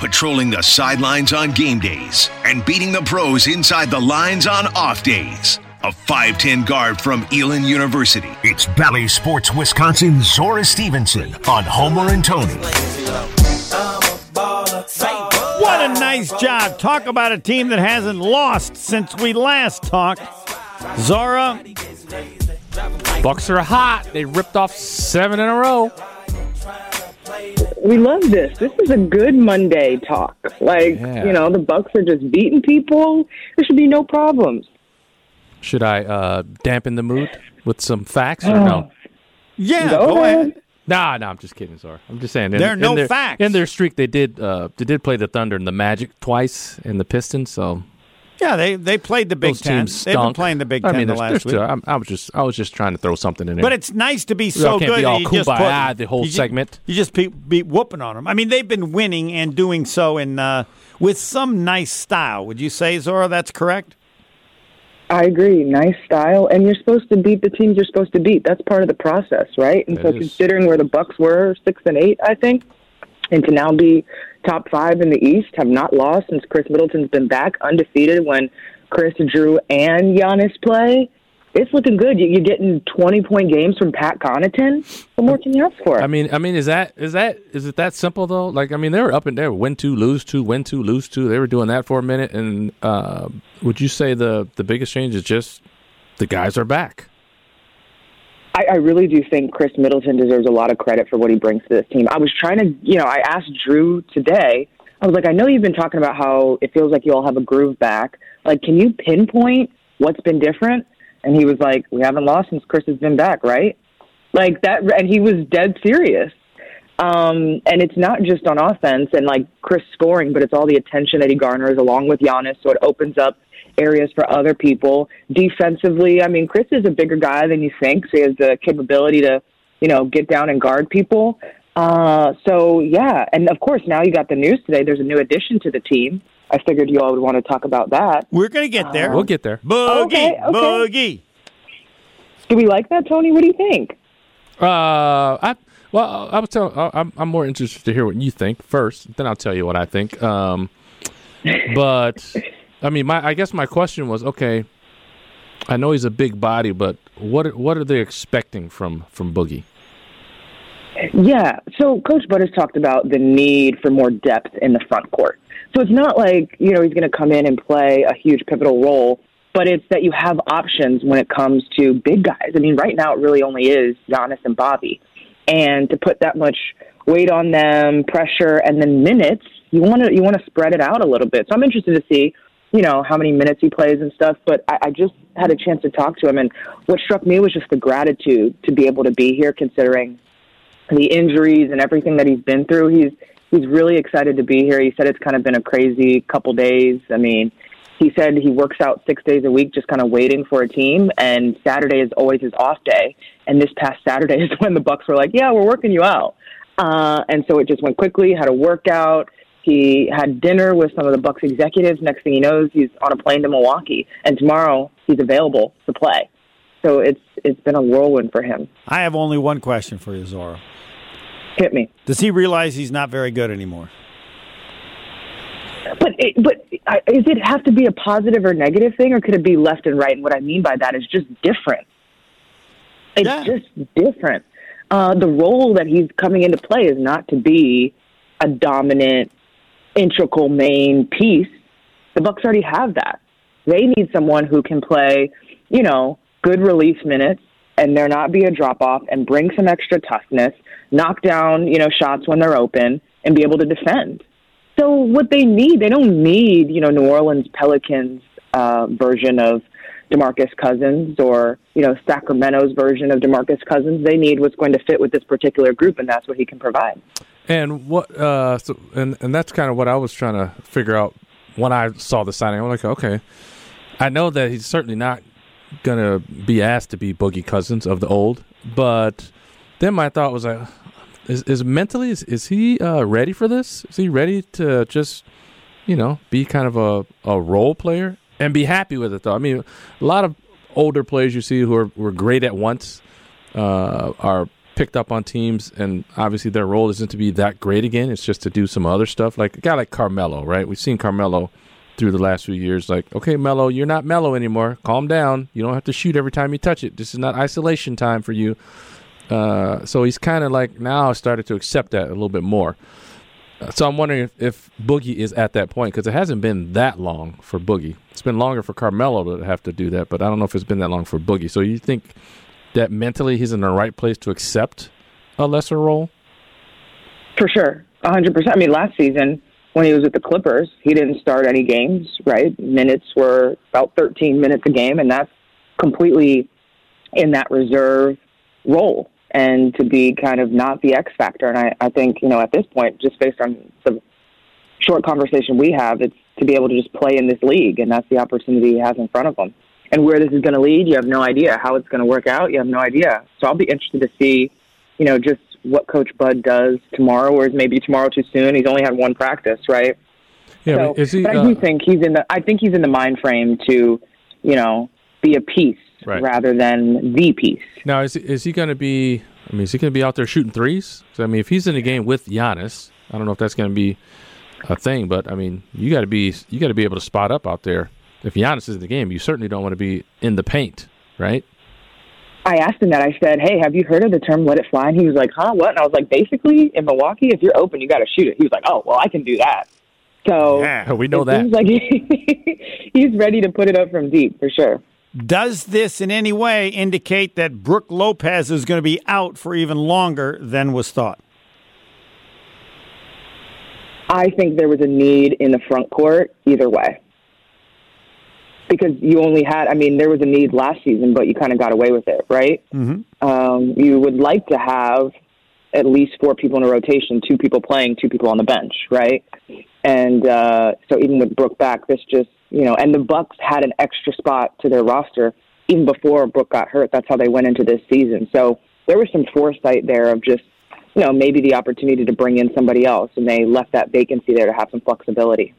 patrolling the sidelines on game days and beating the pros inside the lines on off days. A 5'10 guard from Elon University. It's Bally Sports Wisconsin Zora Stephenson on Homer and Tony. What a nice job. Talk about a team that hasn't lost since we last talked. Zora. Bucks are hot. They ripped off seven in a row. We love this. This is a good Monday talk. Like, Yeah. you know, the Bucks are just beating people. There should be no problems. Should I uh, dampen the mood with some facts or no? Yeah, Go go, ahead. ahead. Nah, nah, I'm just kidding, Zora. I'm just saying. in- There are in no their, facts. In their streak, they did uh, they did play the Thunder and the Magic twice and the Pistons. So Yeah, they, they played the Big those Ten. teams They've been stunk. playing the Big I Ten mean, the there's, last there's week. two. I'm, I was just I was just trying to throw something in there. But it's nice to be so all can't good. be that all you just kumbaya put, the whole you ju- segment. you just pe- be whooping on them. I mean, they've been winning and doing so in uh, with some nice style. Would you say, Zora? That's correct. I agree. Nice style, and you're supposed to beat the teams you're supposed to beat. That's part of the process, right? And It so, is. considering where the Bucks were, six and eight, I think, and to now be top five in the East, have not lost since Khris Middleton's been back, undefeated when Khris, Jrue, and Giannis play. It's looking good. You- You're getting 20 point games from Pat Connaughton. What more can you ask for? I mean, I mean, is that is that is it that simple though? Like, I mean, they were up and there, win two, lose two, win two, lose two. They were doing that for a minute. And uh, would you say the the biggest change is just the guys are back? I, I really do think Khris Middleton deserves a lot of credit for what he brings to this team. I was trying to, you know, I asked Jrue today. I was like, I know you've been talking about how it feels like you all have a groove back. Like, can you pinpoint what's been different? And he was like, We haven't lost since Khris has been back, right? Like that, and he was dead serious. Um, and it's not just on offense and like Khris scoring, but it's all the attention that he garners along with Giannis. So it opens up areas for other people. Defensively, I mean, Khris is a bigger guy than you think. So he has the capability to, you know, get down and guard people. Uh, so yeah, and of course now you got the news today. There's a new addition to the team. I figured you all would want to talk about that. We're going to get there. We'll get there. Boogie, Okay, okay. boogie. Do we like that, Tony? What do you think? Uh, I well, I was tell. I- I'm I'm more interested to hear what you think first. Then I'll tell you what I think. Um, but I mean, my I guess my question was okay. I know he's a big body, but what what are they expecting from from Boogie? Yeah. So Coach Bud has talked about the need for more depth in the front court. So it's not like, you know, he's going to come in and play a huge pivotal role, but it's that you have options when it comes to big guys. I mean, right now it really only is Giannis and Bobby. And to put that much weight on them, pressure, and then minutes, you want to you want to spread it out a little bit. So I'm interested to see, you know, how many minutes he plays and stuff. But I, I just had a chance to talk to him, and what struck me was just the gratitude to be able to be here, considering the injuries and everything that he's been through. He's he's really excited to be here. He said it's kind of been a crazy couple days. I mean, he said he works out six days a week, just kind of waiting for a team. And Saturday is always his off day. And this past Saturday is when the Bucks were like, "Yeah, we're working you out." Uh, and so it just went quickly. Had a workout. He had dinner with some of the Bucks executives. Next thing he knows, he's on a plane to Milwaukee, and tomorrow he's available to play. So it's it's been a whirlwind for him. I have only one question for you, Zora. Hit me. Does he realize he's not very good anymore? But it, but is it have to be a positive or negative thing, or could it be left and right? And what I mean by that is just different. It's Yeah. just different. Uh, the role that he's coming into play is not to be a dominant, integral main piece. The Bucks already have that. They need someone who can play, you know, good release minutes and there not be a drop off and bring some extra toughness, knock down, you know, shots when they're open and be able to defend. So what they need, they don't need, you know, New Orleans Pelicans uh, version of DeMarcus Cousins or, you know, Sacramento's version of DeMarcus Cousins. They need what's going to fit with this particular group, and that's what he can provide. And what? Uh, so, and and that's kind of what I was trying to figure out when I saw the signing. I'm like, okay, I know that he's certainly not gonna be asked to be Boogie Cousins of the old, but then my thought was like, is, is mentally is, is he uh, ready for this? Is he ready to just you know be kind of a a role player and be happy with it though? I mean, a lot of older players you see who are were great at once uh, are picked up on teams, and obviously their role isn't to be that great again. It's just to do some other stuff, like a guy like Carmelo, right? We've seen Carmelo through the last few years. Like, okay, Melo, you're not Melo anymore. Calm down. You don't have to shoot every time you touch it. This is not isolation time for you. Uh, so he's kind of like now started to accept that a little bit more. So I'm wondering if, if Boogie is at that point because it hasn't been that long for Boogie. It's been longer for Carmelo to have to do that, but I don't know if it's been that long for Boogie. So you think that mentally he's in the right place to accept a lesser role? For sure, 100%. I mean, last season when he was with the Clippers, he didn't start any games, right? Minutes were about 13 minutes a game, and that's completely in that reserve role and to be kind of not the X factor. And I, I think, you know, at this point, just based on the short conversation we have, it's to be able to just play in this league, and that's the opportunity he has in front of him. And where this is going to lead, you have no idea. How it's going to work out, you have no idea. So I'll be interested to see, you know, just what Coach Bud does tomorrow, or is maybe tomorrow too soon. He's only had one practice, right? Yeah, so, is he? but I do uh, think he's in the. I think he's in the mind frame to, you know, be a piece Right. rather than the piece. now is is he going to be? I mean, is he going to be out there shooting threes? 'Cause, I mean, if he's in the game with Giannis, I don't know if that's going to be a thing. But I mean, you got to be you got to be able to spot up out there. If Giannis is in the game, you certainly don't want to be in the paint, right? I asked him that. I said, "Hey, have you heard of the term let it fly?" And he was like, "Huh, what?" And I was like, "Basically, in Milwaukee, if you're open, you got to shoot it." He was like, "Oh, well, I can do that." So Yeah. Oh, we know it that. seems like he, he's ready to put it up from deep for sure. Does this in any way indicate that Brook Lopez is going to be out for even longer than was thought? I think there was a need in the front court either way. Because you only had, I mean, there was a need last season, but you kind of got away with it, right? Mm-hmm. Um, you would like to have at least four people in a rotation, two people playing, two people on the bench, right? And uh, so even with Brook back, this just, you know, and the Bucks had an extra spot to their roster even before Brook got hurt. That's how they went into this season. So there was some foresight there of just, you know, maybe the opportunity to bring in somebody else, and they left that vacancy there to have some flexibility.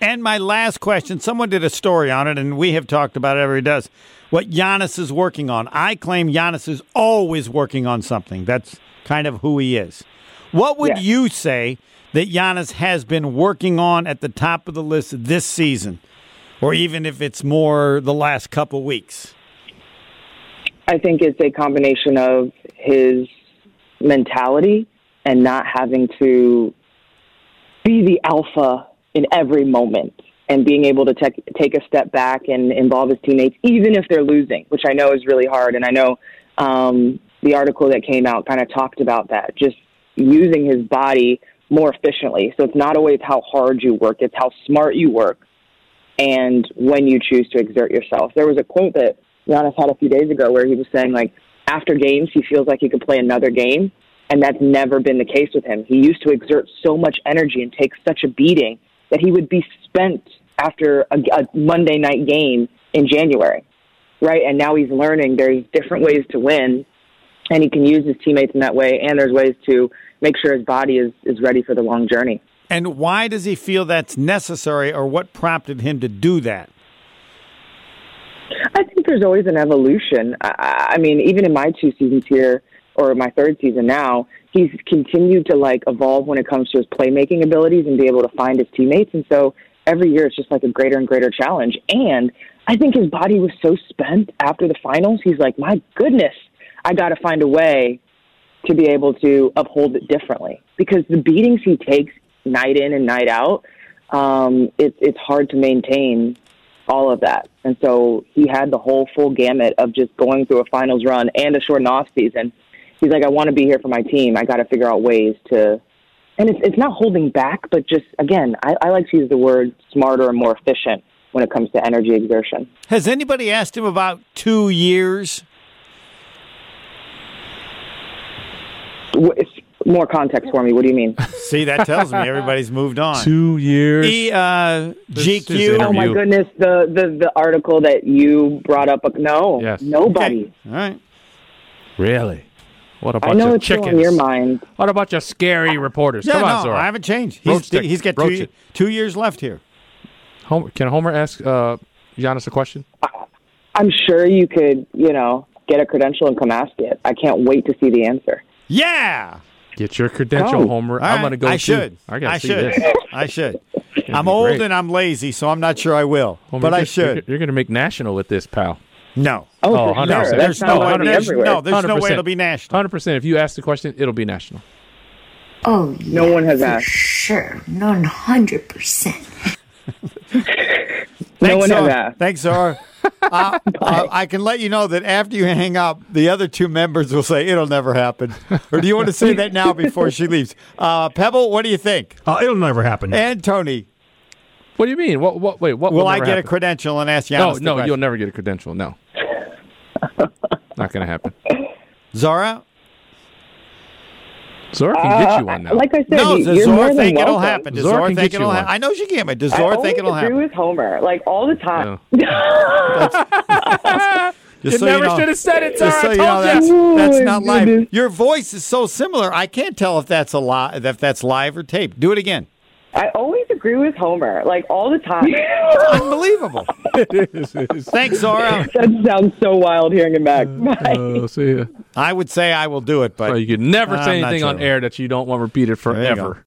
And my last question someone did a story on it, and we have talked about it every does. What Giannis is working on. I claim Giannis is always working on something. That's kind of who he is. What would Yeah. you say that Giannis has been working on at the top of the list this season? Or even if it's more the last couple weeks? I think it's a combination of his mentality and not having to be the alpha in every moment and being able to take take a step back and involve his teammates, even if they're losing, which I know is really hard. And I know um, the article that came out kind of talked about that, just using his body more efficiently. So it's not always how hard you work; it's how smart you work and when you choose to exert yourself. There was a quote that Giannis had a few days ago where he was saying, like, after games, he feels like he could play another game, and that's never been the case with him. He used to exert so much energy and take such a beating that he would be spent after a, a Monday night game in January, right? And now he's learning there's different ways to win, and he can use his teammates in that way, and there's ways to make sure his body is, is ready for the long journey. And why does he feel that's necessary, or what prompted him to do that? I think there's always an evolution. I, I mean, even in my two seasons here, or my third season now, he's continued to like evolve when it comes to his playmaking abilities and be able to find his teammates. And so every year it's just like a greater and greater challenge. And I think his body was so spent after the finals. He's like, my goodness, I got to find a way to be able to uphold it differently because the beatings he takes night in and night out, um, it, it's hard to maintain all of that. And so he had the whole full gamut of just going through a finals run and a short off season. He's like, I want to be here for my team. I got to figure out ways to, and it's, it's not holding back, but just, again, I, I like to use the word smarter and more efficient when it comes to energy exertion. Has anybody asked him about two years? Wh- it's- More context for me. What do you mean? See, that tells me everybody's moved on. Two years. E, uh, GQ. Oh my goodness, the, the, the article that you brought up. No, Yes. nobody. Okay. All right. Really? What a I bunch know of it's still chickens. on your mind. What a bunch of scary reporters. Yeah, Come on, no, Zora. I haven't changed. He's, Roach he's got two, it. two years left here. Homer, can Homer ask uh, Giannis a question? I'm sure you could, you know, get a credential and come ask it. I can't wait to see the answer. Yeah. Get your credential, Oh. Homer. All I'm right. going to go. I too. should. I got I to see should. this. I should. gonna I'm be old great. and I'm lazy, so I'm not sure I will. Homer, but I you're- should. You're, going to make national with this, pal. No. Oh, Oh, for 100%. sure. There's That's no way. going to be There's, everywhere. no, there's no way it'll be national. Hundred percent. If you ask the question, it'll be national. Oh, yeah, No one has for asked. Sure, one hundred percent. No Thanks, one has Zora. asked. Thanks, Zora. uh, uh, I can let you know that after you hang up, the other two members will say it'll never happen. Or do you want to say that now before she leaves? Uh, Pebble, what do you think? Uh, it'll never happen. And Tony, What do you mean? What? What? Wait. What? will will I never get a credential and ask you? No, no, question? you'll never get a credential. No, not going to happen. Zora? Zora can get you one now. Uh, Like I said, No, you- does you're Zora more than think it'll welcome. happen? Does Zora Zora, can think get it'll you happen? I know she can't, but does Zora always think it'll agree happen? with Homer, like all the time. Just You so never know- should have said it, Just so I you know, told that's, you. that's Oh, not live. Your voice is so similar. I can't tell if that's a li- if that's live or tape. Do it again. I always agree with Homer, like all the time. Unbelievable. it is. Thanks, Zora. that sounds so wild hearing him back. Uh, Bye. Oh, see ya. I would say I will do it, but So you could never I'm say not anything on air that you don't want repeated There you forever.